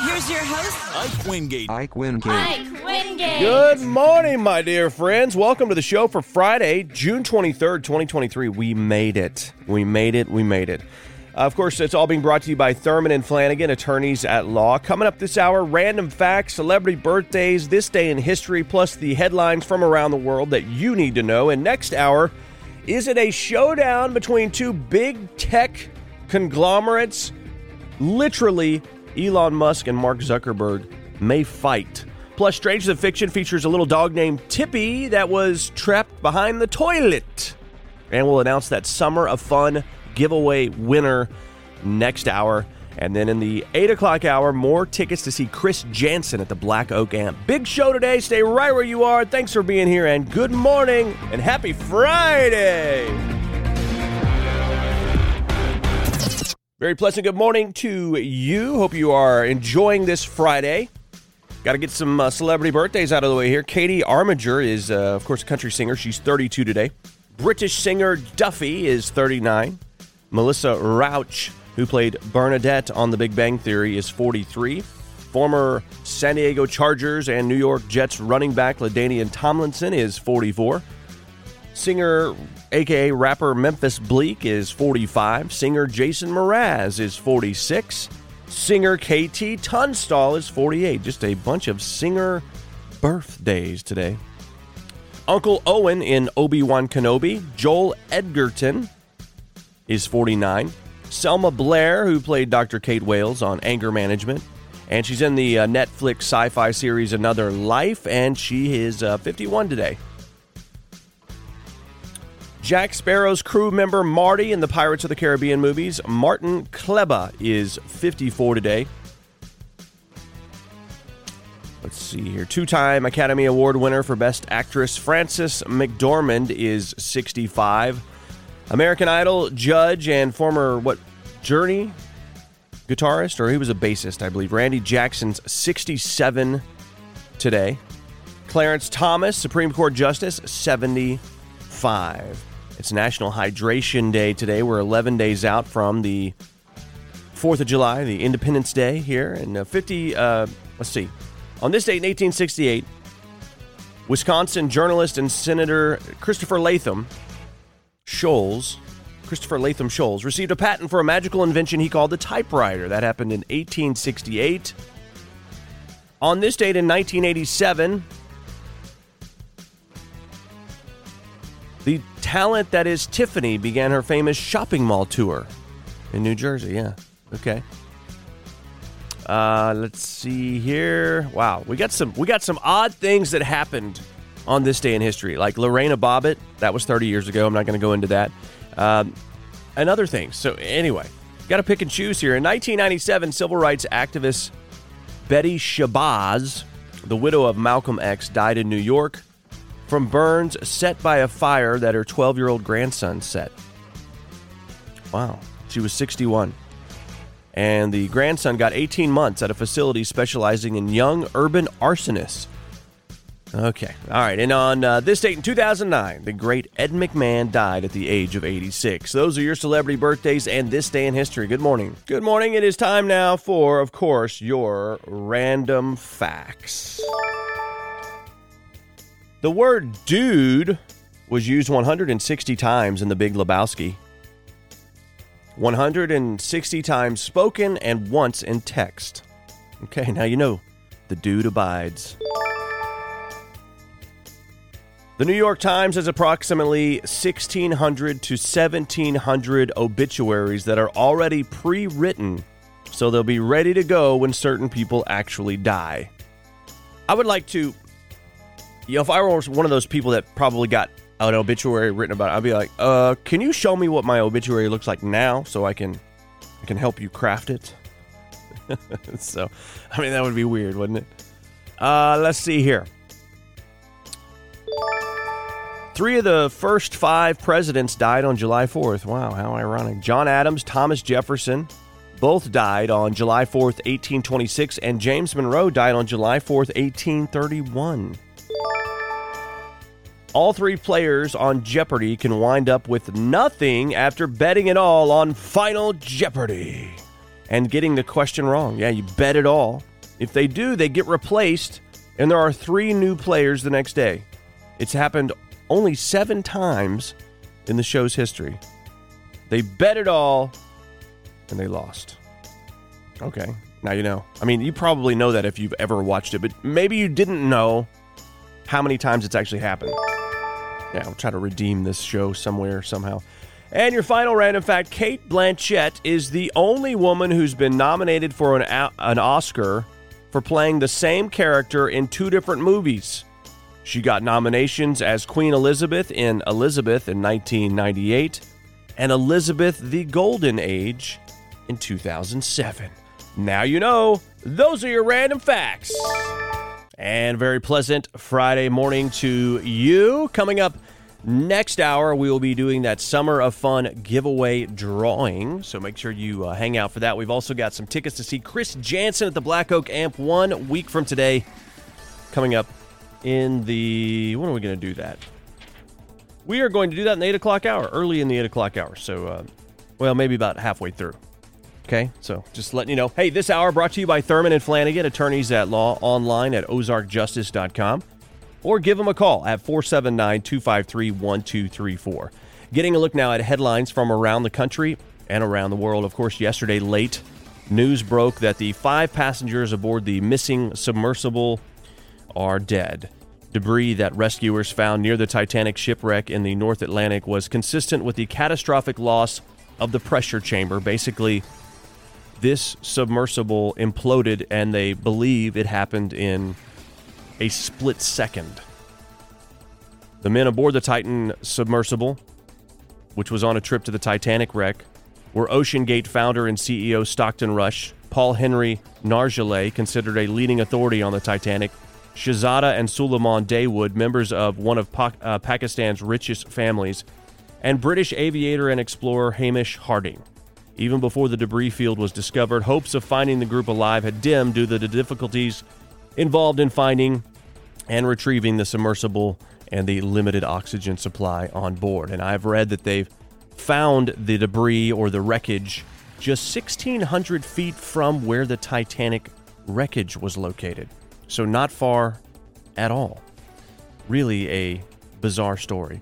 Here's your host. Ike Wingate. Ike Wingate. Ike Wingate. Good morning, my dear friends. Welcome to the show for Friday, June 23rd, 2023. We made it. We made it. We made it. Uh, of course, it's all being brought to you by Thurman and Flanagan, attorneys at law. Coming up this hour, random facts, celebrity birthdays, this day in history, plus the headlines from around the world that you need to know. And next hour, is it a showdown between two big tech conglomerates? Literally, Elon Musk and Mark Zuckerberg may fight. Plus, Strange Than Fiction features a little dog named Tippy that was trapped behind the toilet. And we'll announce that Summer of Fun giveaway winner next hour. And then in the 8 o'clock hour, more tickets to see Chris Janson at the Black Oak Amp. Big show today. Stay right where you are. Thanks for being here, and good morning, and happy Friday. Very pleasant good morning to you. Hope you are enjoying this Friday. Got to get some uh, celebrity birthdays out of the way here. Katie Armiger is, uh, of course, a country singer. She's 32 today. British singer Duffy is 39. Melissa Rauch, who played Bernadette on The Big Bang Theory, is 43. Former San Diego Chargers and New York Jets running back LaDainian Tomlinson is 44. Singer, aka rapper Memphis Bleek, is 45. Singer Jason Mraz is 46. Singer KT Tunstall is 48. Just a bunch of singer birthdays today. Uncle Owen in Obi Wan Kenobi. Joel Edgerton is 49. Selma Blair, who played Dr. Kate Wales on Anger Management. And she's in the uh, Netflix sci fi series Another Life, and she is uh, 51 today. Jack Sparrow's crew member Marty in the Pirates of the Caribbean movies, Martin Klebba, is 54 today. Let's see here. Two time Academy Award winner for Best Actress Frances McDormand is 65. American Idol judge and former, what, Journey guitarist, or he was a bassist, I believe. Randy Jackson's 67 today. Clarence Thomas, Supreme Court Justice, 75. It's National Hydration Day today. We're 11 days out from the 4th of July, the Independence Day here. And uh, 50, uh, let's see. On this date in 1868, Wisconsin journalist and Senator Christopher Latham Scholes, Christopher Latham Scholes, received a patent for a magical invention he called the typewriter. That happened in 1868. On this date in 1987, the talent that is Tiffany began her famous shopping mall tour in New Jersey. Yeah. Okay. Uh, let's see here. Wow, we got some we got some odd things that happened on this day in history, like Lorena Bobbitt. That was 30 years ago. I'm not going to go into that. Um, and other things. So anyway, got to pick and choose here. In 1997, civil rights activist Betty Shabazz, the widow of Malcolm X, died in New York from burns set by a fire that her 12 year old grandson set. Wow, she was 61 and the grandson got 18 months at a facility specializing in young urban arsonists. Okay, all right, and on uh, this date in 2009, the great Ed McMahon died at the age of 86. Those are your celebrity birthdays and this day in history. Good morning. Good morning. It is time now for, of course, your random facts. The word dude was used 160 times in The Big Lebowski. 160 times spoken and once in text. Okay, now you know the dude abides. The New York Times has approximately 1,600 to 1,700 obituaries that are already pre written, so they'll be ready to go when certain people actually die. I would like to, you know, if I were one of those people that probably got an obituary written about, it, I'd be like, uh, can you show me what my obituary looks like now so I can, I can help you craft it? so, I mean, that would be weird, wouldn't it? Uh, let's see here. Three of the first five presidents died on July 4th. Wow, how ironic. John Adams, Thomas Jefferson, both died on July 4th, 1826, and James Monroe died on July 4th, 1831. All three players on Jeopardy can wind up with nothing after betting it all on Final Jeopardy and getting the question wrong. Yeah, you bet it all. If they do, they get replaced, and there are three new players the next day. It's happened only seven times in the show's history. They bet it all and they lost. Okay, now you know. I mean, you probably know that if you've ever watched it, but maybe you didn't know how many times it's actually happened. Yeah, I'll try to redeem this show somewhere, somehow. And your final random fact Cate Blanchett is the only woman who's been nominated for an, an Oscar for playing the same character in two different movies. She got nominations as Queen Elizabeth in Elizabeth in 1998 and Elizabeth the Golden Age in 2007. Now you know, those are your random facts. And very pleasant Friday morning to you. Coming up next hour, we will be doing that Summer of Fun giveaway drawing. So make sure you uh, hang out for that. We've also got some tickets to see Chris Janson at the Black Oak Amp one week from today. Coming up in the. When are we going to do that? We are going to do that in the 8 o'clock hour, early in the 8 o'clock hour. So, uh, well, maybe about halfway through. Okay, so just letting you know. Hey, this hour brought to you by Thurman and Flanagan, attorneys at law, online at ozarkjustice.com, or give them a call at 479 253 1234. Getting a look now at headlines from around the country and around the world. Of course, yesterday late, news broke that the five passengers aboard the missing submersible are dead. Debris that rescuers found near the Titanic shipwreck in the North Atlantic was consistent with the catastrophic loss of the pressure chamber. Basically, this submersible imploded, and they believe it happened in a split second. The men aboard the Titan submersible, which was on a trip to the Titanic wreck, were OceanGate founder and CEO Stockton Rush, Paul Henry Nargeolet, considered a leading authority on the Titanic, Shahzada and Suleman Daywood, members of one of pa- uh, Pakistan's richest families, and British aviator and explorer Hamish Harding. Even before the debris field was discovered, hopes of finding the group alive had dimmed due to the difficulties involved in finding and retrieving the submersible and the limited oxygen supply on board. And I've read that they've found the debris or the wreckage just 1,600 feet from where the Titanic wreckage was located. So, not far at all. Really a bizarre story.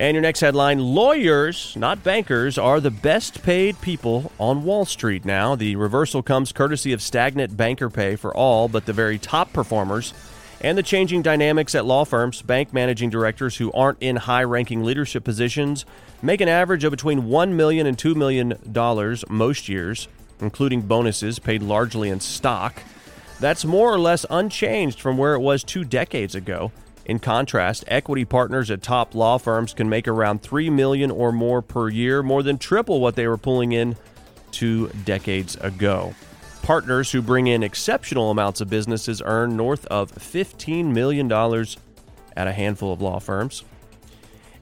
And your next headline lawyers, not bankers, are the best paid people on Wall Street now. The reversal comes courtesy of stagnant banker pay for all but the very top performers and the changing dynamics at law firms. Bank managing directors who aren't in high ranking leadership positions make an average of between $1 million and $2 million most years, including bonuses paid largely in stock. That's more or less unchanged from where it was two decades ago. In contrast, equity partners at top law firms can make around 3 million or more per year, more than triple what they were pulling in two decades ago. Partners who bring in exceptional amounts of businesses earn north of $15 million at a handful of law firms.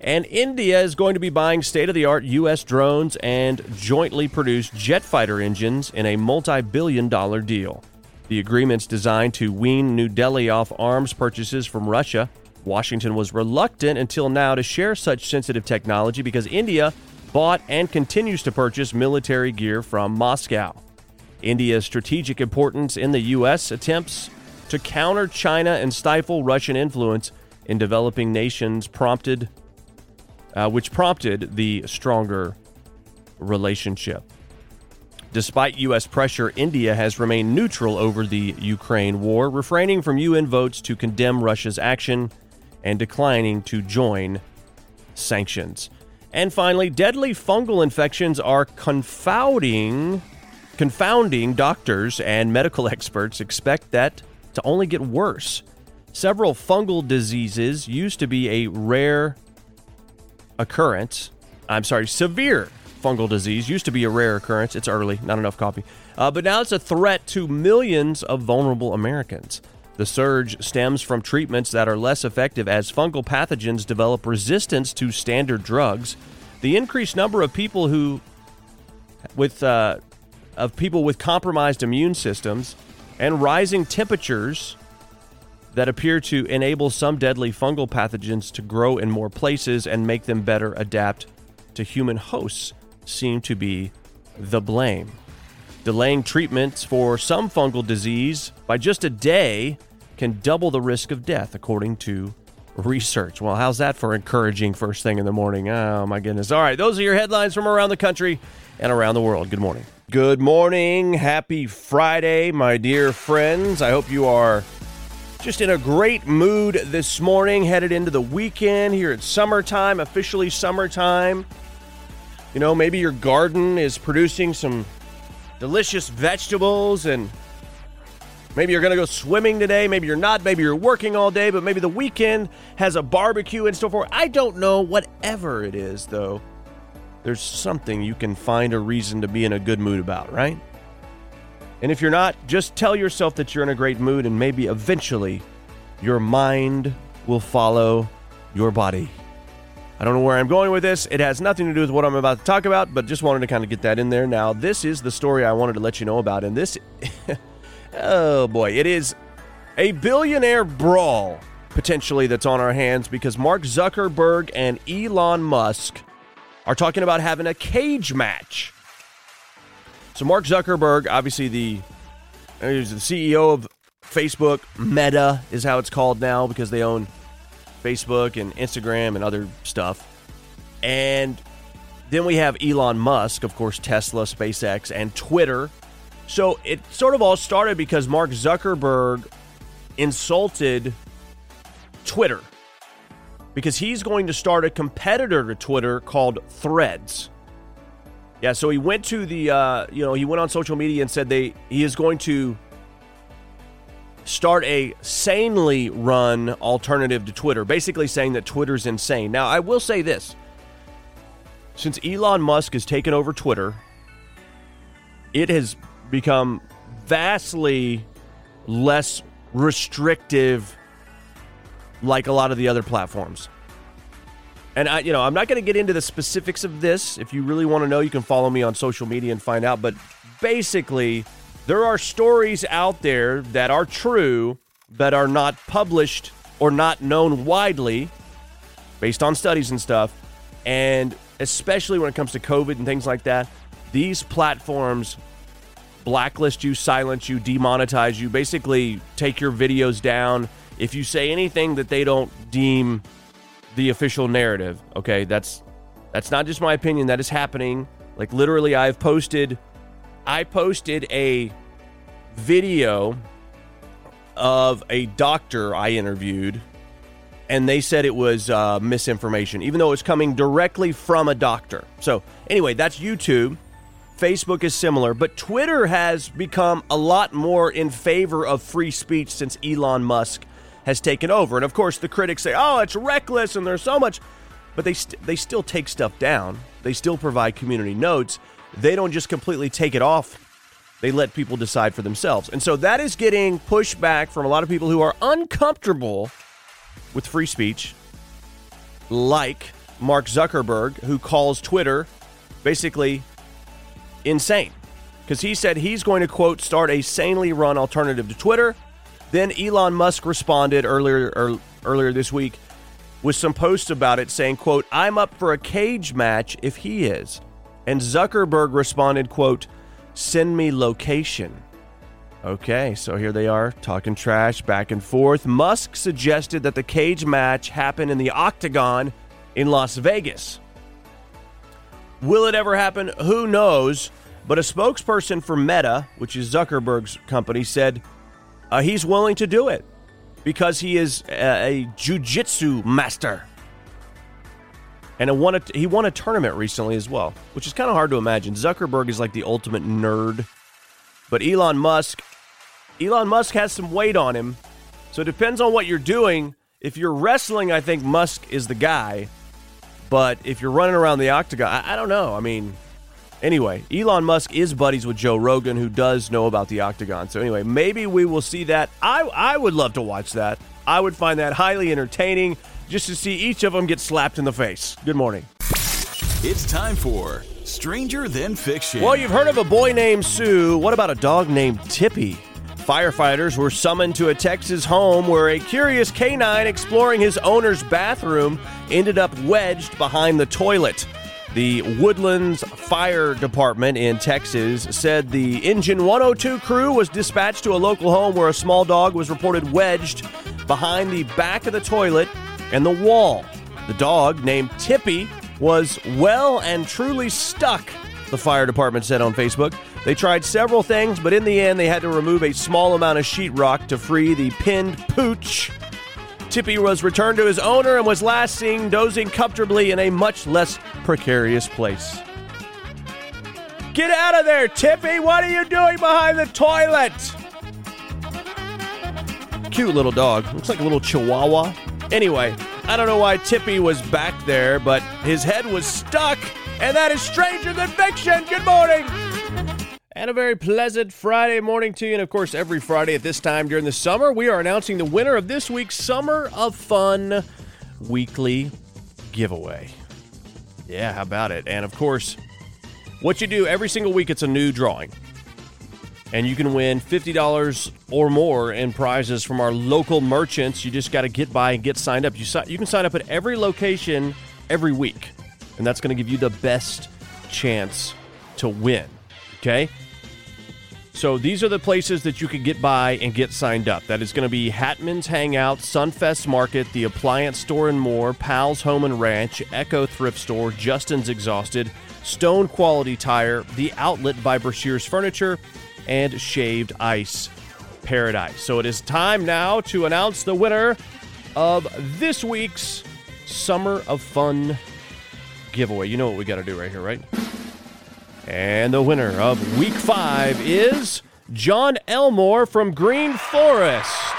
And India is going to be buying state of the art U.S. drones and jointly produced jet fighter engines in a multi billion dollar deal. The agreement's designed to wean New Delhi off arms purchases from Russia. Washington was reluctant until now to share such sensitive technology because India bought and continues to purchase military gear from Moscow. India's strategic importance in the U.S. attempts to counter China and stifle Russian influence in developing nations prompted, uh, which prompted the stronger relationship. Despite U.S. pressure, India has remained neutral over the Ukraine war, refraining from UN votes to condemn Russia's action and declining to join sanctions. And finally, deadly fungal infections are confounding confounding doctors and medical experts expect that to only get worse. Several fungal diseases used to be a rare occurrence. I'm sorry, severe fungal disease used to be a rare occurrence. It's early, not enough coffee. Uh, but now it's a threat to millions of vulnerable Americans. The surge stems from treatments that are less effective as fungal pathogens develop resistance to standard drugs. The increased number of people who, with uh, of people with compromised immune systems, and rising temperatures that appear to enable some deadly fungal pathogens to grow in more places and make them better adapt to human hosts seem to be the blame. Delaying treatments for some fungal disease by just a day can double the risk of death, according to research. Well, how's that for encouraging first thing in the morning? Oh, my goodness. All right, those are your headlines from around the country and around the world. Good morning. Good morning. Happy Friday, my dear friends. I hope you are just in a great mood this morning, headed into the weekend here at summertime, officially summertime. You know, maybe your garden is producing some delicious vegetables and maybe you're going to go swimming today, maybe you're not, maybe you're working all day, but maybe the weekend has a barbecue and so forth. I don't know whatever it is though. There's something you can find a reason to be in a good mood about, right? And if you're not, just tell yourself that you're in a great mood and maybe eventually your mind will follow your body. I don't know where I'm going with this. It has nothing to do with what I'm about to talk about, but just wanted to kind of get that in there. Now, this is the story I wanted to let you know about. And this, oh boy, it is a billionaire brawl potentially that's on our hands because Mark Zuckerberg and Elon Musk are talking about having a cage match. So, Mark Zuckerberg, obviously the, he's the CEO of Facebook, Meta is how it's called now because they own Facebook and Instagram and other stuff. And then we have Elon Musk, of course, Tesla, SpaceX, and Twitter. So it sort of all started because Mark Zuckerberg insulted Twitter because he's going to start a competitor to Twitter called Threads. Yeah, so he went to the, uh, you know, he went on social media and said they he is going to start a sanely run alternative to Twitter, basically saying that Twitter's insane. Now, I will say this since Elon Musk has taken over Twitter, it has become vastly less restrictive like a lot of the other platforms. And I, you know, I'm not going to get into the specifics of this. If you really want to know, you can follow me on social media and find out. But basically, there are stories out there that are true but are not published or not known widely based on studies and stuff. And especially when it comes to COVID and things like that, these platforms blacklist you, silence you, demonetize you, basically take your videos down. If you say anything that they don't deem the official narrative, okay, that's that's not just my opinion, that is happening. Like literally I've posted I posted a video of a doctor I interviewed, and they said it was uh, misinformation, even though it was coming directly from a doctor. So, anyway, that's YouTube. Facebook is similar, but Twitter has become a lot more in favor of free speech since Elon Musk has taken over. And of course, the critics say, "Oh, it's reckless," and there's so much, but they st- they still take stuff down. They still provide community notes. They don't just completely take it off they let people decide for themselves. And so that is getting pushback from a lot of people who are uncomfortable with free speech, like Mark Zuckerberg, who calls Twitter basically insane. Because he said he's going to, quote, start a sanely run alternative to Twitter. Then Elon Musk responded earlier, er, earlier this week with some posts about it saying, quote, I'm up for a cage match if he is. And Zuckerberg responded, quote, Send me location. Okay, so here they are talking trash back and forth. Musk suggested that the cage match happen in the Octagon in Las Vegas. Will it ever happen? Who knows? But a spokesperson for Meta, which is Zuckerberg's company, said uh, he's willing to do it because he is a, a jujitsu master. And won a, he won a tournament recently as well, which is kind of hard to imagine. Zuckerberg is like the ultimate nerd. But Elon Musk, Elon Musk has some weight on him. So it depends on what you're doing. If you're wrestling, I think Musk is the guy. But if you're running around the octagon, I, I don't know. I mean, anyway, Elon Musk is buddies with Joe Rogan, who does know about the octagon. So anyway, maybe we will see that. I I would love to watch that. I would find that highly entertaining just to see each of them get slapped in the face. Good morning. It's time for Stranger Than Fiction. Well, you've heard of a boy named Sue. What about a dog named Tippy? Firefighters were summoned to a Texas home where a curious canine exploring his owner's bathroom ended up wedged behind the toilet. The Woodlands Fire Department in Texas said the Engine 102 crew was dispatched to a local home where a small dog was reported wedged behind the back of the toilet and the wall. The dog, named Tippy, was well and truly stuck, the fire department said on Facebook. They tried several things, but in the end, they had to remove a small amount of sheetrock to free the pinned pooch. Tippy was returned to his owner and was last seen dozing comfortably in a much less precarious place. Get out of there, Tippy! What are you doing behind the toilet? Cute little dog. Looks like a little chihuahua. Anyway, I don't know why Tippy was back there, but his head was stuck, and that is stranger than fiction. Good morning! And a very pleasant Friday morning to you. And of course, every Friday at this time during the summer, we are announcing the winner of this week's Summer of Fun weekly giveaway. Yeah, how about it? And of course, what you do every single week, it's a new drawing. And you can win $50 or more in prizes from our local merchants. You just got to get by and get signed up. You, si- you can sign up at every location every week. And that's going to give you the best chance to win. Okay? So these are the places that you can get by and get signed up. That is going to be Hatman's Hangout, Sunfest Market, the Appliance Store and More, Pal's Home and Ranch, Echo Thrift Store, Justin's Exhausted, Stone Quality Tire, The Outlet by Brashear's Furniture, and Shaved Ice Paradise. So it is time now to announce the winner of this week's Summer of Fun giveaway. You know what we got to do right here, right? And the winner of week five is John Elmore from Green Forest.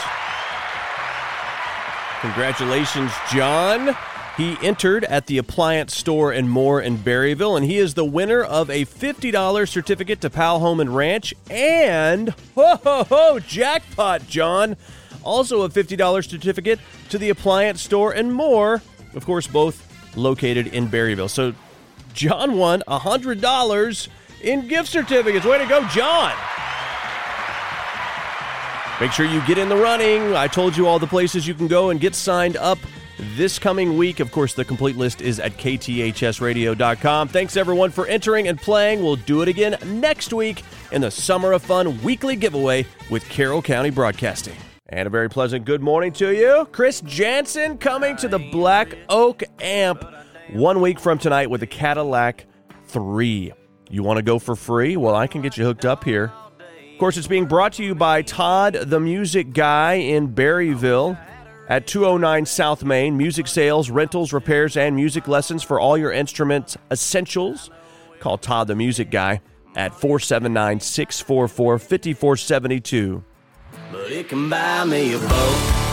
Congratulations, John. He entered at the appliance store and more in Berryville, and he is the winner of a $50 certificate to Pal Home and Ranch and, ho ho ho, jackpot, John. Also a $50 certificate to the appliance store and more, of course, both located in Berryville. So John won $100 in gift certificates. Way to go, John! Make sure you get in the running. I told you all the places you can go and get signed up this coming week. Of course, the complete list is at kthsradio.com. Thanks everyone for entering and playing. We'll do it again next week in the Summer of Fun weekly giveaway with Carroll County Broadcasting. And a very pleasant good morning to you. Chris Janson coming to the Black Oak Amp one week from tonight with the Cadillac 3. You want to go for free? Well, I can get you hooked up here. Of course, it's being brought to you by Todd, the music guy in Berryville at 209 South Main. Music sales, rentals, repairs, and music lessons for all your instrument essentials. Call Todd, the music guy, at 479 644 5472. But it can buy me a boat.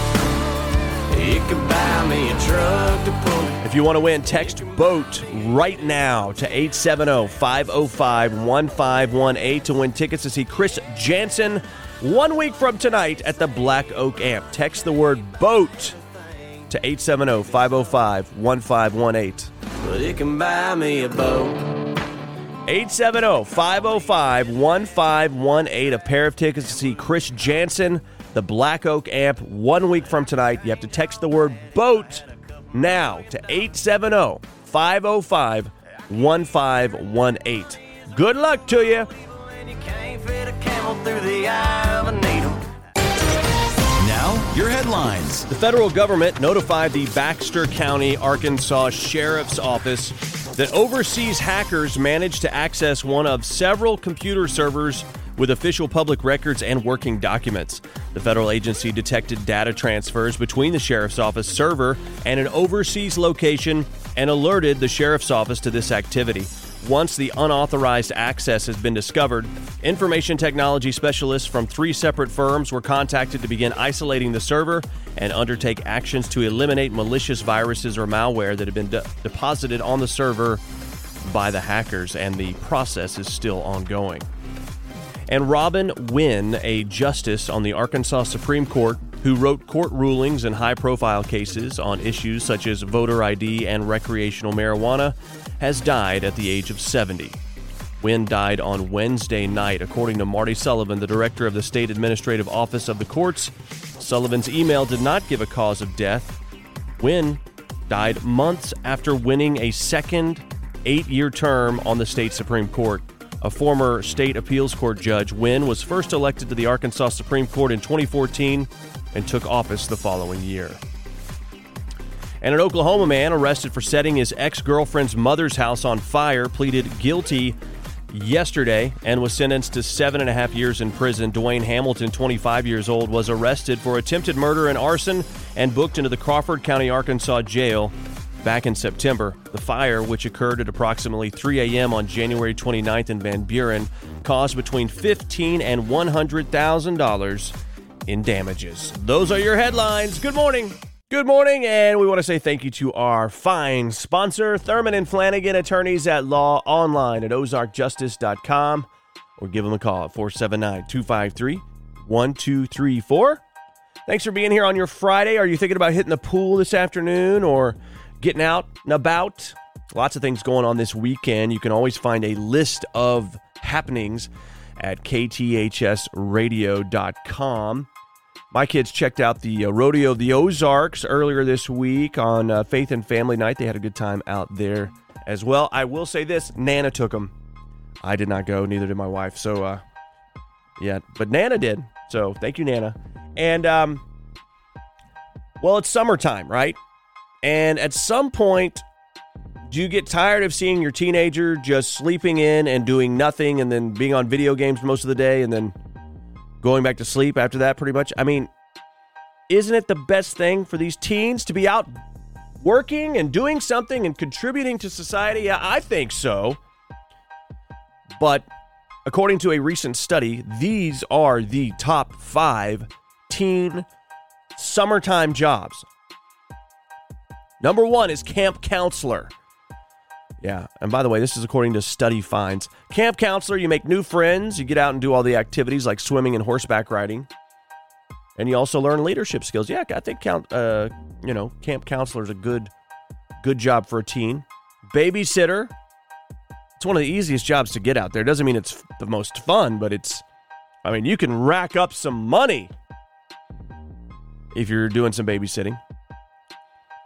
If you want to win, text BOAT right now to 870 505 1518 to win tickets to see Chris Janson one week from tonight at the Black Oak Amp. Text the word BOAT to 870 505 1518. But it can buy me a boat. 870 505 1518. A pair of tickets to see Chris Janson, the Black Oak Amp, one week from tonight. You have to text the word BOAT now to 870 505 1518. Good luck to you. And you can't fit a camel through the eye of a needle. Now, your headlines. The federal government notified the Baxter County, Arkansas Sheriff's Office that overseas hackers managed to access one of several computer servers with official public records and working documents. The federal agency detected data transfers between the sheriff's office server and an overseas location and alerted the sheriff's office to this activity. Once the unauthorized access has been discovered, information technology specialists from three separate firms were contacted to begin isolating the server and undertake actions to eliminate malicious viruses or malware that had been de- deposited on the server by the hackers, and the process is still ongoing. And Robin Wynn, a justice on the Arkansas Supreme Court who wrote court rulings in high profile cases on issues such as voter ID and recreational marijuana, has died at the age of 70. Wynn died on Wednesday night, according to Marty Sullivan, the director of the State Administrative Office of the Courts. Sullivan's email did not give a cause of death. Wynn died months after winning a second eight year term on the state Supreme Court. A former state appeals court judge, Wynn was first elected to the Arkansas Supreme Court in 2014 and took office the following year. And an Oklahoma man arrested for setting his ex girlfriend's mother's house on fire pleaded guilty yesterday and was sentenced to seven and a half years in prison. Dwayne Hamilton, 25 years old, was arrested for attempted murder and arson and booked into the Crawford County, Arkansas jail back in September. The fire, which occurred at approximately 3 a.m. on January 29th in Van Buren, caused between 15 and $100,000 in damages. Those are your headlines. Good morning. Good morning, and we want to say thank you to our fine sponsor, Thurman and Flanagan, attorneys at law online at ozarkjustice.com, or give them a call at 479 253 1234. Thanks for being here on your Friday. Are you thinking about hitting the pool this afternoon or getting out and about? Lots of things going on this weekend. You can always find a list of happenings at kthsradio.com. My kids checked out the uh, Rodeo of the Ozarks earlier this week on uh, Faith and Family Night. They had a good time out there as well. I will say this Nana took them. I did not go, neither did my wife. So, uh, yeah, but Nana did. So, thank you, Nana. And, um, well, it's summertime, right? And at some point, do you get tired of seeing your teenager just sleeping in and doing nothing and then being on video games most of the day and then going back to sleep after that, pretty much? I mean, isn't it the best thing for these teens to be out working and doing something and contributing to society? Yeah, I think so. But according to a recent study, these are the top five teen summertime jobs. Number one is camp counselor. Yeah, and by the way, this is according to study finds. Camp counselor, you make new friends, you get out and do all the activities like swimming and horseback riding, and you also learn leadership skills. Yeah, I think count, uh, you know, camp counselor is a good, good job for a teen. Babysitter, it's one of the easiest jobs to get out there. Doesn't mean it's the most fun, but it's, I mean, you can rack up some money if you're doing some babysitting.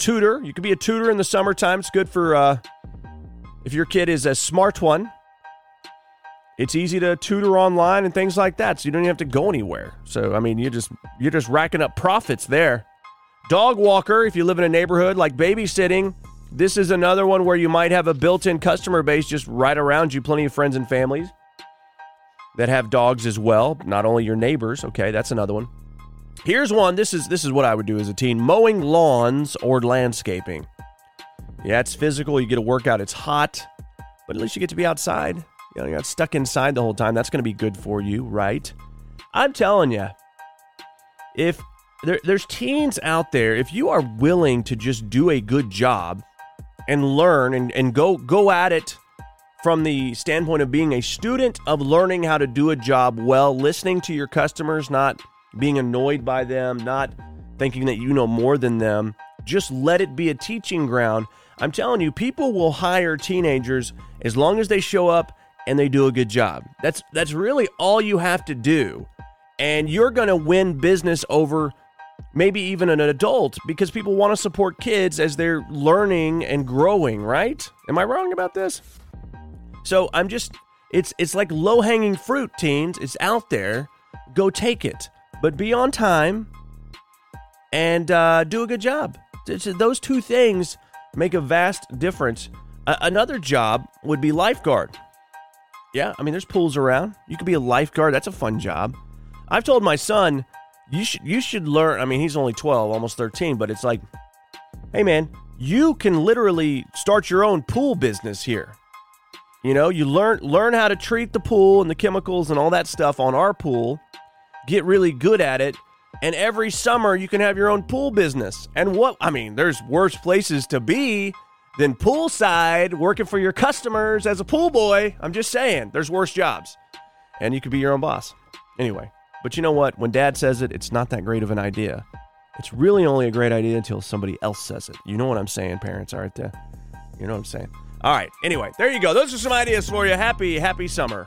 Tutor, you could be a tutor in the summertime. It's good for uh, if your kid is a smart one. It's easy to tutor online and things like that, so you don't even have to go anywhere. So I mean, you just you're just racking up profits there. Dog walker, if you live in a neighborhood like babysitting, this is another one where you might have a built-in customer base just right around you. Plenty of friends and families that have dogs as well. Not only your neighbors. Okay, that's another one. Here's one. This is this is what I would do as a teen: mowing lawns or landscaping. Yeah, it's physical. You get a workout. It's hot, but at least you get to be outside. You know, you're not stuck inside the whole time. That's going to be good for you, right? I'm telling you, if there, there's teens out there, if you are willing to just do a good job and learn and, and go go at it from the standpoint of being a student of learning how to do a job well, listening to your customers, not being annoyed by them, not thinking that you know more than them. Just let it be a teaching ground. I'm telling you, people will hire teenagers as long as they show up and they do a good job. That's that's really all you have to do. And you're going to win business over maybe even an adult because people want to support kids as they're learning and growing, right? Am I wrong about this? So, I'm just it's it's like low-hanging fruit, teens. It's out there. Go take it. But be on time and uh, do a good job. Those two things make a vast difference. A- another job would be lifeguard. Yeah, I mean, there's pools around. You could be a lifeguard. That's a fun job. I've told my son, you should you should learn. I mean, he's only 12, almost 13, but it's like, hey man, you can literally start your own pool business here. You know, you learn learn how to treat the pool and the chemicals and all that stuff on our pool. Get really good at it, and every summer you can have your own pool business. And what I mean, there's worse places to be than poolside working for your customers as a pool boy. I'm just saying, there's worse jobs. And you could be your own boss. Anyway, but you know what? When dad says it, it's not that great of an idea. It's really only a great idea until somebody else says it. You know what I'm saying, parents, aren't they? You know what I'm saying? All right. Anyway, there you go. Those are some ideas for you. Happy, happy summer.